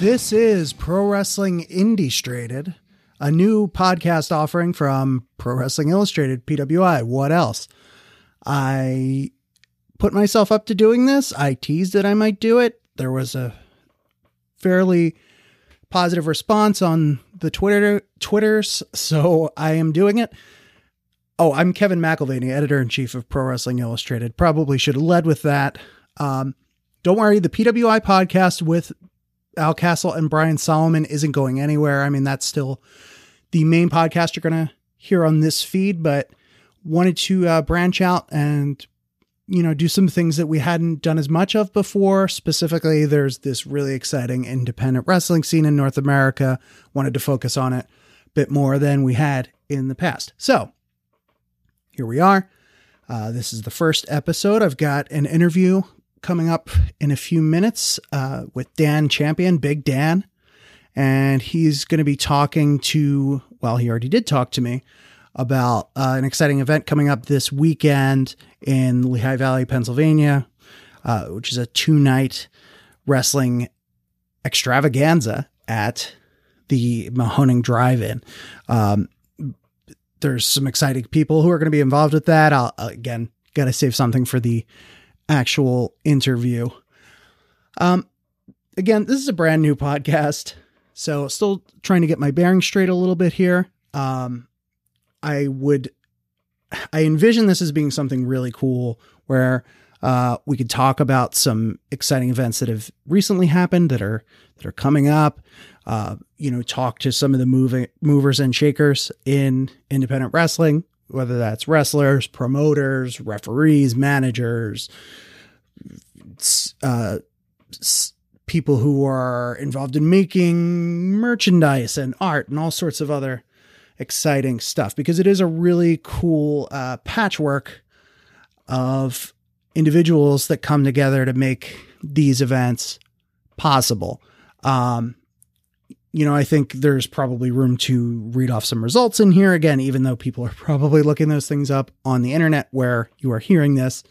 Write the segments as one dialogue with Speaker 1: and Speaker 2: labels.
Speaker 1: This is Pro Wrestling Indie a new podcast offering from Pro Wrestling Illustrated, PWI. What else? I put myself up to doing this. I teased that I might do it. There was a fairly positive response on the Twitter Twitters, so I am doing it. Oh, I'm Kevin McElvaney, editor in chief of Pro Wrestling Illustrated. Probably should have led with that. Um, don't worry, the PWI podcast with Al Castle and Brian Solomon isn't going anywhere. I mean, that's still the main podcast you're going to hear on this feed, but wanted to uh, branch out and you know do some things that we hadn't done as much of before. Specifically there's this really exciting independent wrestling scene in north america. Wanted to focus on it a bit more than we had in the past. So here we are. Uh, this is the first episode. I've got an interview coming up in a few minutes uh, with dan champion big dan and he's going to be talking to well he already did talk to me about uh, an exciting event coming up this weekend in Lehigh Valley, Pennsylvania, uh, which is a two night wrestling extravaganza at the Mahoning Drive In. Um, there's some exciting people who are going to be involved with that. I'll, again, got to save something for the actual interview. Um, again, this is a brand new podcast, so still trying to get my bearings straight a little bit here. Um, I would I envision this as being something really cool where uh, we could talk about some exciting events that have recently happened that are that are coming up. Uh, you know, talk to some of the moving movers and shakers in independent wrestling, whether that's wrestlers, promoters, referees, managers, uh, people who are involved in making merchandise and art and all sorts of other exciting stuff because it is a really cool uh, patchwork of individuals that come together to make these events possible. Um, you know, I think there's probably room to read off some results in here again, even though people are probably looking those things up on the internet where you are hearing this.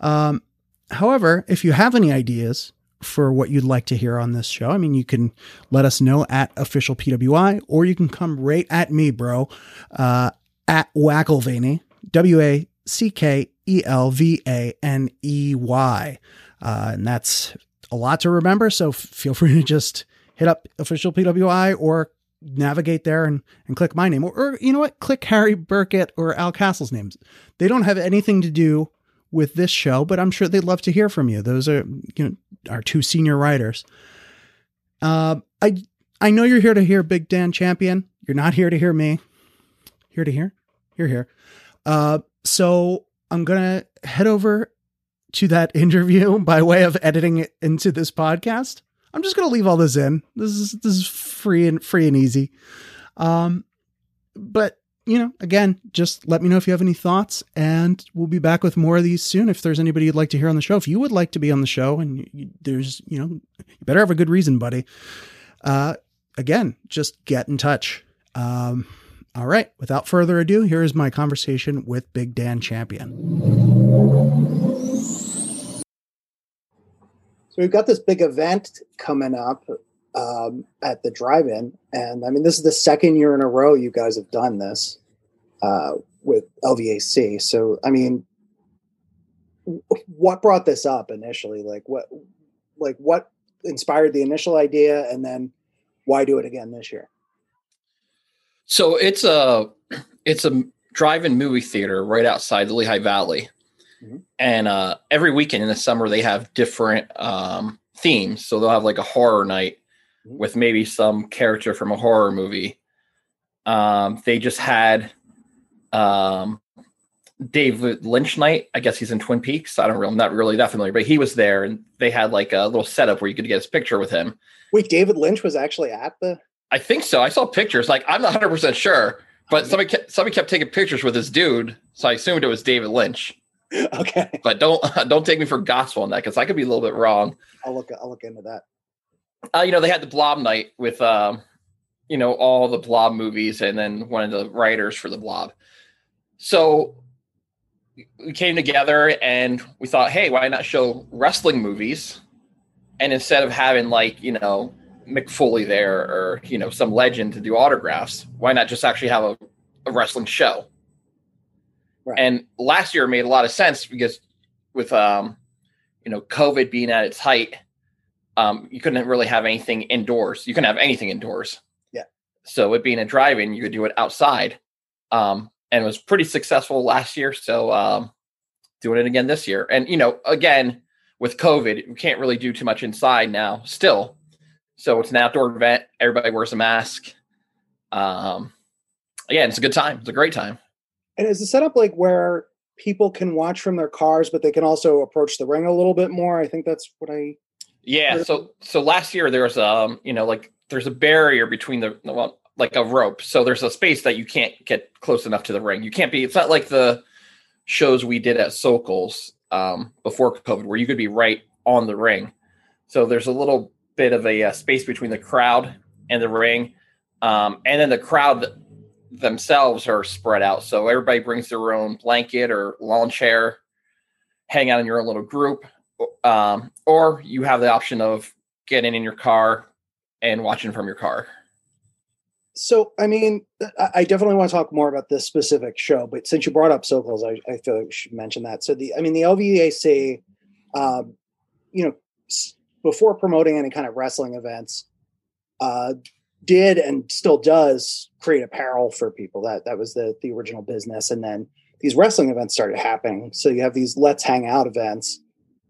Speaker 1: Um, however, if you have any ideas for what you'd like to hear on this show. I mean, you can let us know at official PWI, or you can come right at me, bro, uh, at Wackelvaney, W A C K E L V A N E Y. Uh, and that's a lot to remember. So feel free to just hit up official PWI or navigate there and, and click my name. Or, or you know what? Click Harry Burkett or Al Castle's names. They don't have anything to do with this show, but I'm sure they'd love to hear from you. Those are you know our two senior writers. Uh, I I know you're here to hear Big Dan Champion. You're not here to hear me. Here to hear. You're here. Uh, so I'm gonna head over to that interview by way of editing it into this podcast. I'm just gonna leave all this in. This is this is free and free and easy. Um, but you know, again, just let me know if you have any thoughts, and we'll be back with more of these soon. If there's anybody you'd like to hear on the show, if you would like to be on the show, and you, there's, you know, you better have a good reason, buddy. Uh, again, just get in touch. Um, all right, without further ado, here is my conversation with Big Dan Champion. So we've got this big event coming up um, at the drive-in, and I mean this is the second year in a row you guys have done this uh, with LVAC. So I mean, what brought this up initially? Like what, like what inspired the initial idea, and then why do it again this year?
Speaker 2: So it's a it's a drive-in movie theater right outside the Lehigh Valley. Mm-hmm. And uh, every weekend in the summer, they have different um, themes. So they'll have like a horror night, with maybe some character from a horror movie. Um, they just had um, David Lynch night. I guess he's in Twin Peaks. I don't really, I'm not really that familiar, but he was there, and they had like a little setup where you could get his picture with him.
Speaker 1: Wait, David Lynch was actually at the.
Speaker 2: I think so. I saw pictures. Like I'm not 100 percent sure, but somebody kept, somebody kept taking pictures with this dude, so I assumed it was David Lynch.
Speaker 1: Okay,
Speaker 2: but don't don't take me for gospel on that because I could be a little bit wrong.
Speaker 1: I'll look. I'll look into that
Speaker 2: uh, you know, they had the Blob night with, um, you know, all the Blob movies, and then one of the writers for the Blob. So we came together and we thought, hey, why not show wrestling movies? And instead of having like, you know, Mick Foley there or you know some legend to do autographs. Why not just actually have a, a wrestling show? Right. And last year made a lot of sense because with um, you know COVID being at its height, um, you couldn't really have anything indoors. You couldn't have anything indoors.
Speaker 3: Yeah.
Speaker 2: So it being a drive-in, you could do it outside, um, and it was pretty successful last year. So um, doing it again this year, and you know, again with COVID, we can't really do too much inside now. Still, so it's an outdoor event. Everybody wears a mask. Um, again, it's a good time. It's a great time.
Speaker 1: And is the setup like where people can watch from their cars, but they can also approach the ring a little bit more? I think that's what I.
Speaker 2: Yeah. So so last year there was um you know like there's a barrier between the well like a rope, so there's a space that you can't get close enough to the ring. You can't be. It's not like the shows we did at Sokol um, before COVID where you could be right on the ring. So there's a little bit of a uh, space between the crowd and the ring. Um, and then the crowd themselves are spread out. So everybody brings their own blanket or lawn chair, hang out in your own little group. Um, or you have the option of getting in your car and watching from your car.
Speaker 1: So, I mean, I definitely want to talk more about this specific show, but since you brought up Sokols, I, I feel like we should mention that. So, the, I mean, the LVAC, um, you know, before promoting any kind of wrestling events, uh, did and still does create apparel for people. That that was the the original business, and then these wrestling events started happening. So you have these Let's Hang Out events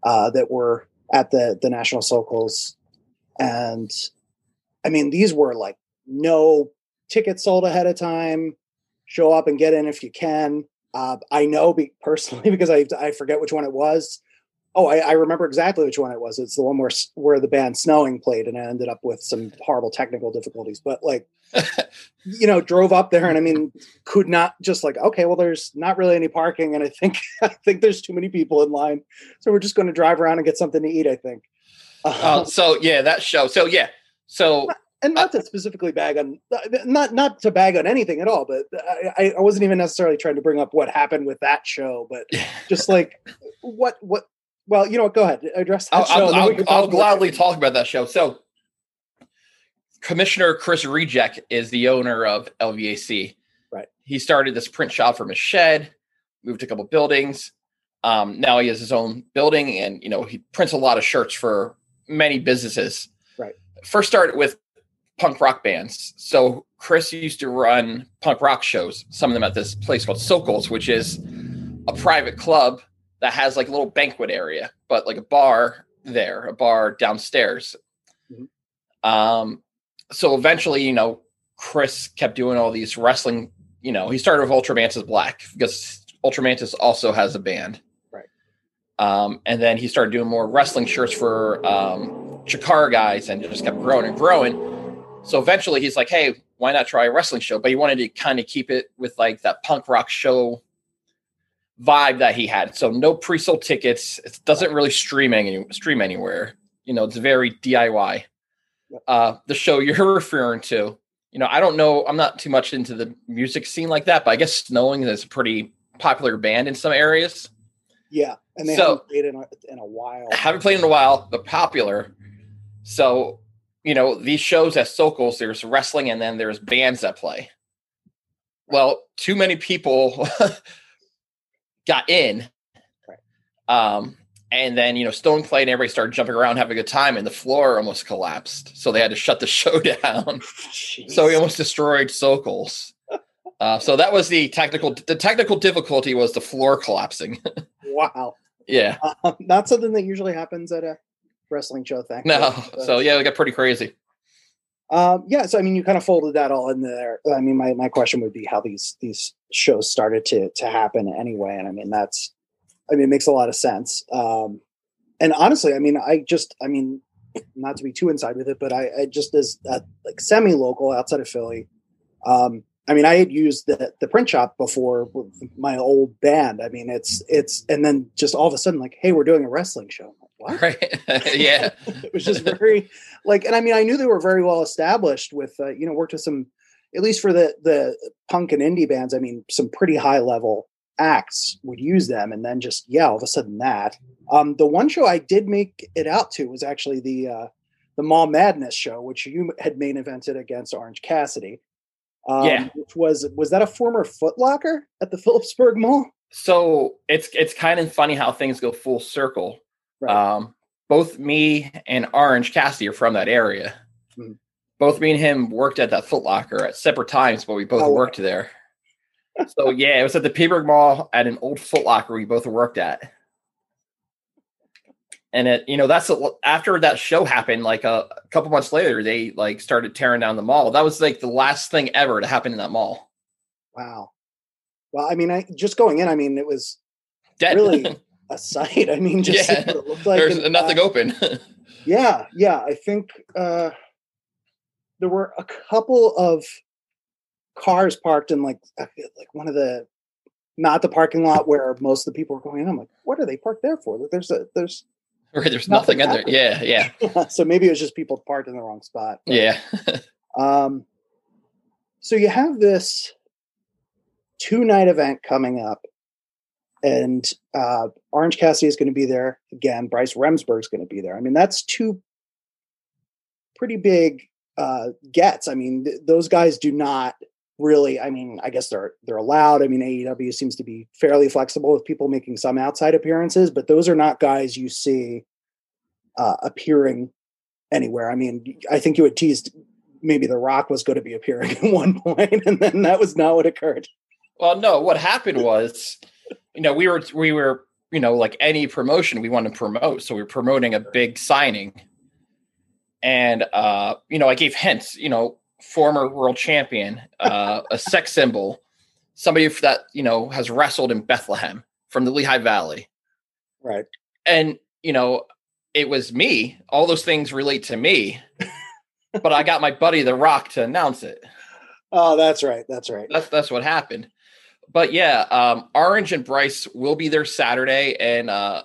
Speaker 1: uh, that were at the the National Sokols, and I mean these were like no tickets sold ahead of time. Show up and get in if you can. Uh, I know be, personally because I I forget which one it was. Oh, I, I, remember exactly which one it was. It's the one where where the band Snowing played, and I ended up with some horrible technical difficulties. But like, you know, drove up there, and I mean, could not just like, okay, well, there's not really any parking, and I think I think there's too many people in line, so we're just going to drive around and get something to eat. I think.
Speaker 2: Uh, so yeah, that show. So yeah, so
Speaker 1: and not to specifically bag on not not to bag on anything at all but I, I wasn't even necessarily trying to bring up what happened with that show but just like what what well, you know what? Go ahead. Address that
Speaker 2: I'll, I'll, I'll, I'll gladly talk about that show. So, Commissioner Chris Reject is the owner of LVAC.
Speaker 1: Right.
Speaker 2: He started this print shop from his shed, moved a couple buildings. Um, now he has his own building, and you know he prints a lot of shirts for many businesses.
Speaker 1: Right.
Speaker 2: First started with punk rock bands. So Chris used to run punk rock shows, some of them at this place called Sokols, which is a private club that has like a little banquet area, but like a bar there, a bar downstairs. Mm-hmm. Um, so eventually, you know, Chris kept doing all these wrestling. You know, he started with Ultramantis Black because Ultramantis also has a band.
Speaker 1: Right.
Speaker 2: Um, and then he started doing more wrestling shirts for um, Chikara guys and just kept growing and growing. So eventually he's like, hey, why not try a wrestling show? But he wanted to kind of keep it with like that punk rock show vibe that he had. So no pre-sold tickets. It doesn't really stream any stream anywhere. You know, it's very DIY. Uh, the show you're referring to, you know, I don't know. I'm not too much into the music scene like that, but I guess Snowing is a pretty popular band in some areas.
Speaker 1: Yeah, and they so, haven't played in a, in a while.
Speaker 2: Haven't played in a while, but popular. So, you know, these shows at Sokols, there's wrestling, and then there's bands that play. Well, too many people got in. Right. Um, and then you know Snowing played and everybody started jumping around having a good time and the floor almost collapsed. So they had to shut the show down. So he almost destroyed Sokols uh, so that was the technical the technical difficulty was the floor collapsing.
Speaker 1: Wow.
Speaker 2: Yeah.
Speaker 1: Uh, not something that usually happens at a wrestling show thing
Speaker 2: no. So yeah it got pretty crazy
Speaker 1: um, yeah, so I mean, you kind of folded that all in there. I mean, my, my question would be how these these shows started to to happen anyway, and I mean that's, I mean, it makes a lot of sense. Um, and honestly, I mean, I just, I mean, not to be too inside with it, but I, I just as like semi local outside of Philly. Um, I mean, I had used the the print shop before my old band. I mean, it's it's, and then just all of a sudden, like, hey, we're doing a wrestling show
Speaker 2: what? Right. yeah.
Speaker 1: it was just very like, and I mean, I knew they were very well established with, uh, you know, worked with some, at least for the the punk and indie bands. I mean, some pretty high level acts would use them, and then just yeah, all of a sudden that. Um, the one show I did make it out to was actually the uh, the Mall Madness show, which you had main evented against Orange Cassidy. Um,
Speaker 2: Yeah.
Speaker 1: Which was was that a former Footlocker at the Phillipsburg Mall?
Speaker 2: So it's it's kind of funny how things go full circle.
Speaker 1: Right.
Speaker 2: Um, both me and Orange Cassidy are from that area.
Speaker 1: Mhm.
Speaker 2: Both me and him worked at that Foot Locker at separate times, but we both
Speaker 1: Oh, wow.
Speaker 2: worked there. so yeah, it was at the P-burg Mall at an old Foot Locker we both worked at. And it, you know, that's a, after that show happened. Like a, a couple months later, they like started tearing down the mall. That was like the last thing ever to happen in that mall.
Speaker 1: Wow. Well, I mean, I just going in. I mean, it was
Speaker 2: Dead.
Speaker 1: really a sight. I mean, just
Speaker 2: Yeah.
Speaker 1: seeing what it looked like.
Speaker 2: There's
Speaker 1: and,
Speaker 2: nothing
Speaker 1: uh,
Speaker 2: open.
Speaker 1: Yeah, yeah. I think uh, there were a couple of cars parked in like like one of the not the parking lot where most of the people were going in. I'm like, what are they parked there for? Like, There's a there's
Speaker 2: Right, there's
Speaker 1: Nothing
Speaker 2: nothing, in there. Yeah, yeah,
Speaker 1: so maybe it was just people parked in the wrong spot. But,
Speaker 2: yeah.
Speaker 1: Um, so you have this two night event coming up, and uh, Orange Cassidy is going to be there again. Bryce Remsburg is going to be there. I mean, that's two pretty big uh, gets. I mean, th- those guys do not really. I mean, I guess they're they're allowed. I mean, AEW seems to be fairly flexible with people making some outside appearances, but those are not guys you see uh, appearing anywhere. I mean, I think you had teased maybe The Rock was going to be appearing at one point, and then that was not what occurred.
Speaker 2: Well, no, what happened was, you know, we were we were, you know, like any promotion we want to promote, so we were promoting a big signing. And uh, you know, I gave hints, you know, former world champion, uh, a sex symbol, somebody that, you know, has wrestled in Bethlehem from the Lehigh Valley.
Speaker 1: Right.
Speaker 2: And, you know, it was me. All those things relate to me. but I got my buddy The Rock to announce it.
Speaker 1: Oh, that's right. That's right.
Speaker 2: That's that's what happened. But yeah, um, Orange and Bryce will be there Saturday, and uh,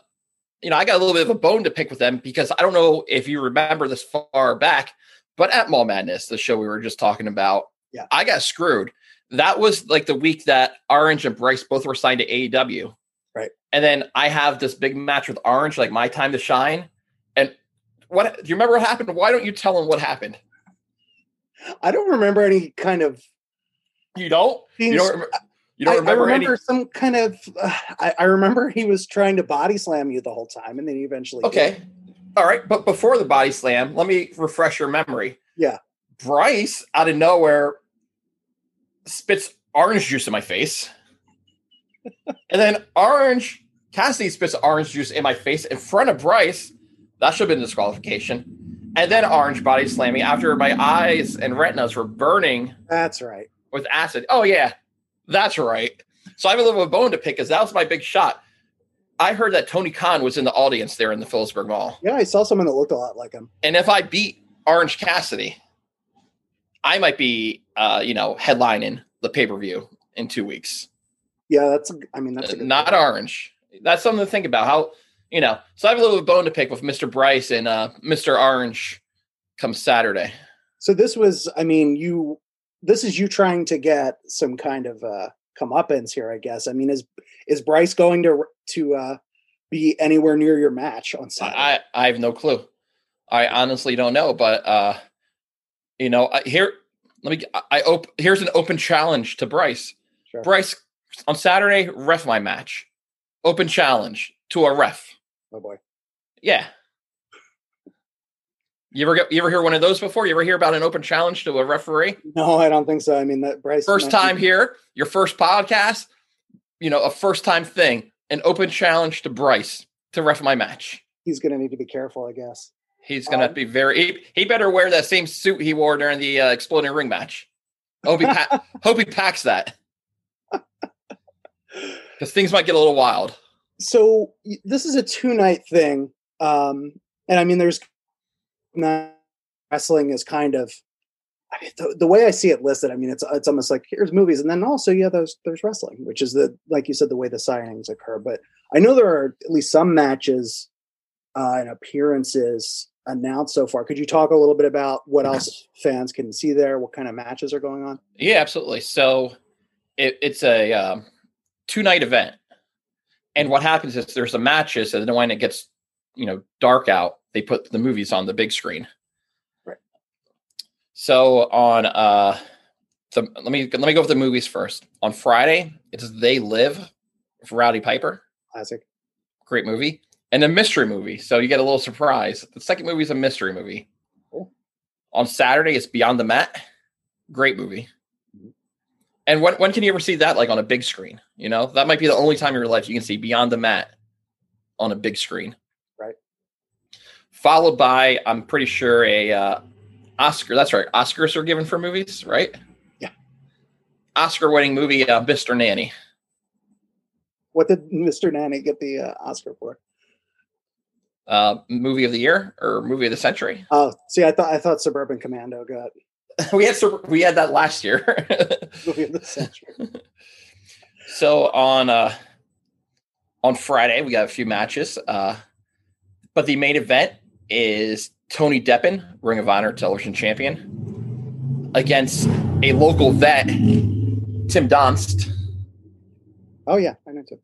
Speaker 2: you know I got a little bit of a bone to pick with them because I don't know if you remember this far back, but at Mall Madness, the show we were just talking about,
Speaker 1: Yeah.
Speaker 2: I got screwed. That was like the week that Orange and Bryce both were signed to AEW,
Speaker 1: Right.
Speaker 2: And then I have this big match with Orange, like my time to shine. And what do you remember what happened? Why don't you tell them what happened?
Speaker 1: I don't remember any kind of.
Speaker 2: You don't. You don't. Remember, you don't
Speaker 1: I,
Speaker 2: remember,
Speaker 1: I remember
Speaker 2: any.
Speaker 1: some kind of. Uh, I, I remember he was trying to body slam you the whole time, and then he eventually. did.
Speaker 2: Okay. All right. But before the body slam, let me refresh your memory.
Speaker 1: Yeah.
Speaker 2: Bryce, out of nowhere, spits orange juice in my face. and then Orange, Cassidy spits orange juice in my face in front of Bryce. That should have been disqualification. And then Orange body slamming after my eyes and retinas were burning
Speaker 1: That's right.
Speaker 2: with acid. Oh, yeah. That's right. So I have a little bone to pick because that was my big shot. I heard that Tony Khan was in the audience there in the Phillipsburg Mall.
Speaker 1: Yeah, I saw someone that looked a lot like him.
Speaker 2: And if I beat Orange Cassidy, I might be, uh, you know, headlining the pay per view in two weeks.
Speaker 1: Yeah, that's. a- I mean, that's
Speaker 2: Uh, Not
Speaker 1: point.
Speaker 2: Orange. That's something to think about. How you know? So I have a little bone to pick with Mr. Bryce and uh, Mr. Orange come Saturday.
Speaker 1: So this was. I mean, you. This is you trying to get some kind of uh comeuppance here, I guess. I mean, is is Bryce going to to uh be anywhere near your match on Saturday?
Speaker 2: I, I have no clue. I honestly don't know, but uh, you know, I, here let me. I, op- Here's an open challenge to Bryce.
Speaker 1: Sure.
Speaker 2: Bryce on Saturday, ref my match. Open challenge to a ref.
Speaker 1: oh boy.
Speaker 2: Yeah. You ever get, you ever hear one of those before? You ever hear about an open challenge to a referee?
Speaker 1: No, I don't think so. I mean, that Bryce
Speaker 2: First
Speaker 1: might be-
Speaker 2: time here, your first podcast, you know, a first time thing, an open challenge to Bryce to ref my match.
Speaker 1: He's going to need to be careful, I guess.
Speaker 2: He's gonna
Speaker 1: Um,
Speaker 2: be very. He, he better wear that same suit he wore during the uh, exploding ring match. Hope he pa- hope he packs that because things might get a little wild.
Speaker 1: so this is a two night thing um and i mean there's wrestling is kind of I mean, the, the way i see it listed i mean it's it's almost like here's movies and then also yeah there's there's wrestling which is the like you said the way the signings occur but i know there are at least some matches uh and appearances announced so far. Could you talk a little bit about what else fans can see there? What kind of matches are going on?
Speaker 2: Yeah, absolutely. So it, it's a um, two night event, and what happens is there's the matches, and then when it gets you know dark out, they put the movies on the big screen. Right. So on uh the, let me let me go with the movies first. On Friday, it's They Live for Rowdy Piper.
Speaker 1: Classic.
Speaker 2: Great movie. And a mystery movie. So you get a little surprise. The second movie is a mystery movie.
Speaker 1: Cool.
Speaker 2: On Saturday, it's Beyond the Mat. Great movie.
Speaker 1: Mm-hmm.
Speaker 2: And when, when can you ever see that like on a big screen? You know, that might be the only time in your life you can see Beyond the Mat on a big screen. Followed by, I'm pretty sure, a uh, Oscar. That's right. Oscars are given for movies, right?
Speaker 1: Yeah.
Speaker 2: Oscar winning movie, uh, Mr. Nanny.
Speaker 1: What did Mr. Nanny get the uh, Oscar for?
Speaker 2: Uh, movie of the year or movie of the century?
Speaker 1: Oh, see, I thought I thought Suburban Commando got
Speaker 2: we had we had that last year.
Speaker 1: movie of the century.
Speaker 2: so on uh on Friday we got a few matches. Uh but the main event is Tony Deppen, Ring of Honor television champion, against a local vet, Tim Donst.
Speaker 1: Oh yeah, I know Tim.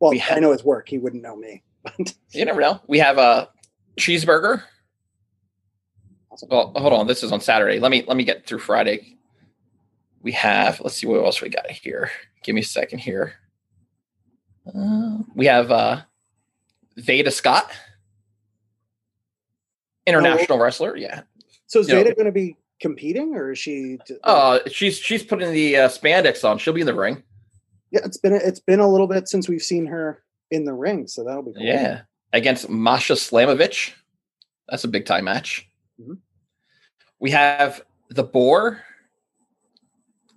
Speaker 1: Well,
Speaker 2: We
Speaker 1: I know his work. He wouldn't know me.
Speaker 2: You never know. We have a cheeseburger.
Speaker 1: Awesome.
Speaker 2: Well, hold on. This is on Saturday. Let me let me get through Friday. We have. Let's see what else we got here. Give me a second here. Uh, we have uh, Veda Scott, international wrestler. Yeah.
Speaker 1: so is. Veda going to be competing, or is she?
Speaker 2: Uh, she's she's putting the uh, spandex on. She'll be in the ring.
Speaker 1: yeah, it's been a, it's been a little bit since we've seen her in the ring, so that'll be cool.
Speaker 2: Yeah, against Masha Slamovich. That's a big time match.
Speaker 1: Mhm.
Speaker 2: We have the Boar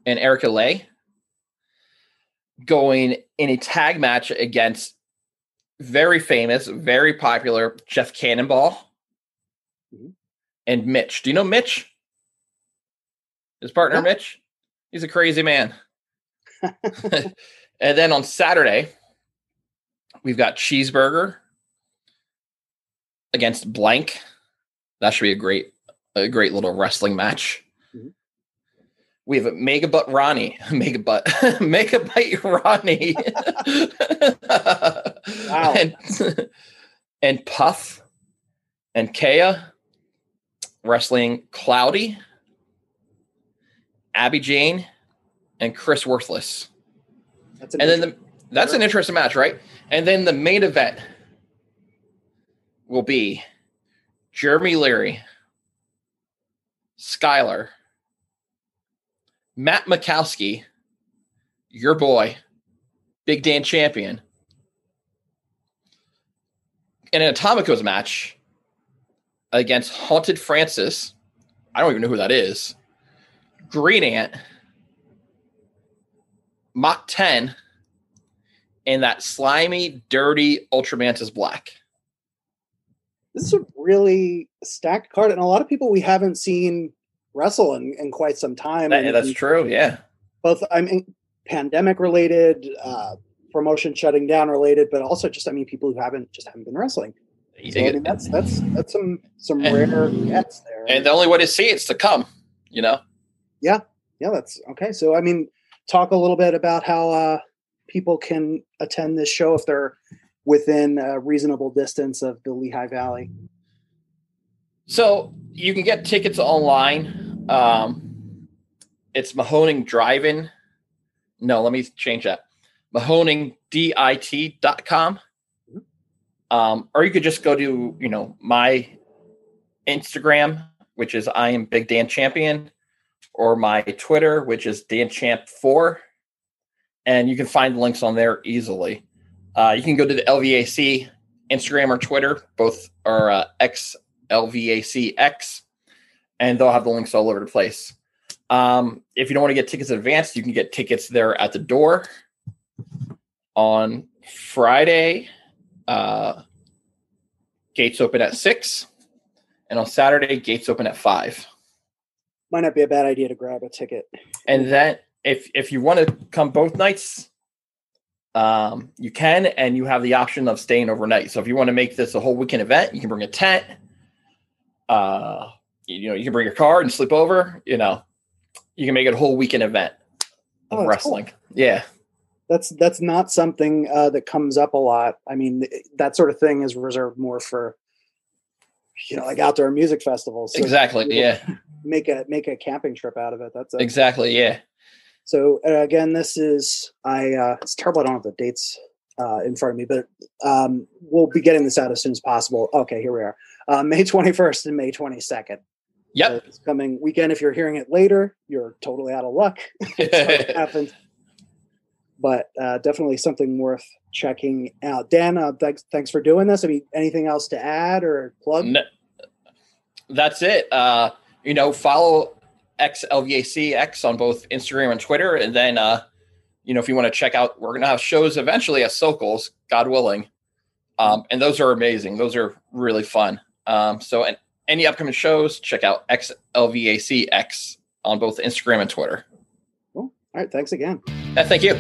Speaker 2: and Erica Leigh going in a tag match against very famous, very popular Jeff Cannonball
Speaker 1: Mhm.
Speaker 2: and Mitch. Do you know Mitch? His partner
Speaker 1: Yeah.
Speaker 2: Mitch? He's a crazy man. and then on Saturday, we've got Cheeseburger against Blank. That should be a great, a great little wrestling match.
Speaker 1: Mhm.
Speaker 2: We have a Mega Butt Ronnie, Mega Butt, Mega Bite Ronnie,
Speaker 1: Wow.
Speaker 2: and, and Puff and Kaya wrestling Cloudy, Abby Jane, and Chris Worthless.
Speaker 1: That's an
Speaker 2: And then the, that's an interesting match, right? And then the main event will be Jeremy Leary, Skylar, Matt Makowski, your boy, Big Dan Champion, in an Atomicos match against Haunted Francis. I don't even know who that is. Green Ant, Mach 10, and that slimy, dirty Ultramantis Black.
Speaker 1: this is a really stacked card, and a lot of people we haven't seen wrestle in, in quite some time.
Speaker 2: That-
Speaker 1: and-
Speaker 2: that's true. Yeah.
Speaker 1: both I mean pandemic related, uh, promotion shutting down related, but also just I mean people who haven't just haven't been wrestling. So, I mean that's that's that's some some
Speaker 2: And-
Speaker 1: rare gets there.
Speaker 2: and the only way to see it's to come, you know?
Speaker 1: yeah, yeah, that's okay. So I mean, talk a little bit about how uh, people can attend this show if they're within a reasonable distance of the Lehigh Valley.
Speaker 2: So you can get tickets online. Um, it's Mahoning Drive-In. No, let me change that. MahoningDIT.com. Um, or you could just go to, you know, my Instagram, which is I am Big Dan Champion, or my Twitter, which is Dan Champ4. And you can find links on there easily. Uh, you can go to the LVAC Instagram or Twitter. Both are uh, X LVACX, and they'll have the links all over the place. Um, if you don't want to get tickets in advance, you can get tickets there at the door on Friday. Uh, gates open at six, and on Saturday, gates open at five.
Speaker 1: Might not be a bad idea to grab a ticket.
Speaker 2: And then, if if you want to come both nights, um, you can, and you have the option of staying overnight. So if you want to make this a whole weekend event, you can bring a tent. Uh, you, know, you can bring your car and sleep over. You know, you can make it a whole weekend event
Speaker 1: Oh,
Speaker 2: of
Speaker 1: cool.
Speaker 2: wrestling. Yeah,
Speaker 1: That's that's not something uh, that comes up a lot. I mean, that sort of thing is reserved more for you know like outdoor music festivals. So
Speaker 2: exactly. Yeah,
Speaker 1: make a make a camping trip out of it. That's a,
Speaker 2: exactly yeah.
Speaker 1: So uh, again, this is I. Uh, it's terrible. I don't have the dates uh, in front of me, but um, we'll be getting this out as soon as possible. Okay, here we are. Uh, May 21st and May 22nd.
Speaker 2: Yep.
Speaker 1: So it's coming weekend. If you're hearing it later, you're totally out of luck. it happened. But uh, definitely something worth checking out. Dan, uh, thanks thanks for doing this. I mean, anything else to add or plug?
Speaker 2: No, that's it. Uh, you know, follow XLVACX on both Instagram and Twitter, and then uh, you know, if you want to check out, we're gonna have shows eventually at Sokols, God willing. Um, and those are amazing. Those are really fun. Um, so, and any upcoming shows, check out XLVACX on both Instagram and Twitter.
Speaker 1: Cool. All right. Thanks again.
Speaker 2: Yeah, thank you.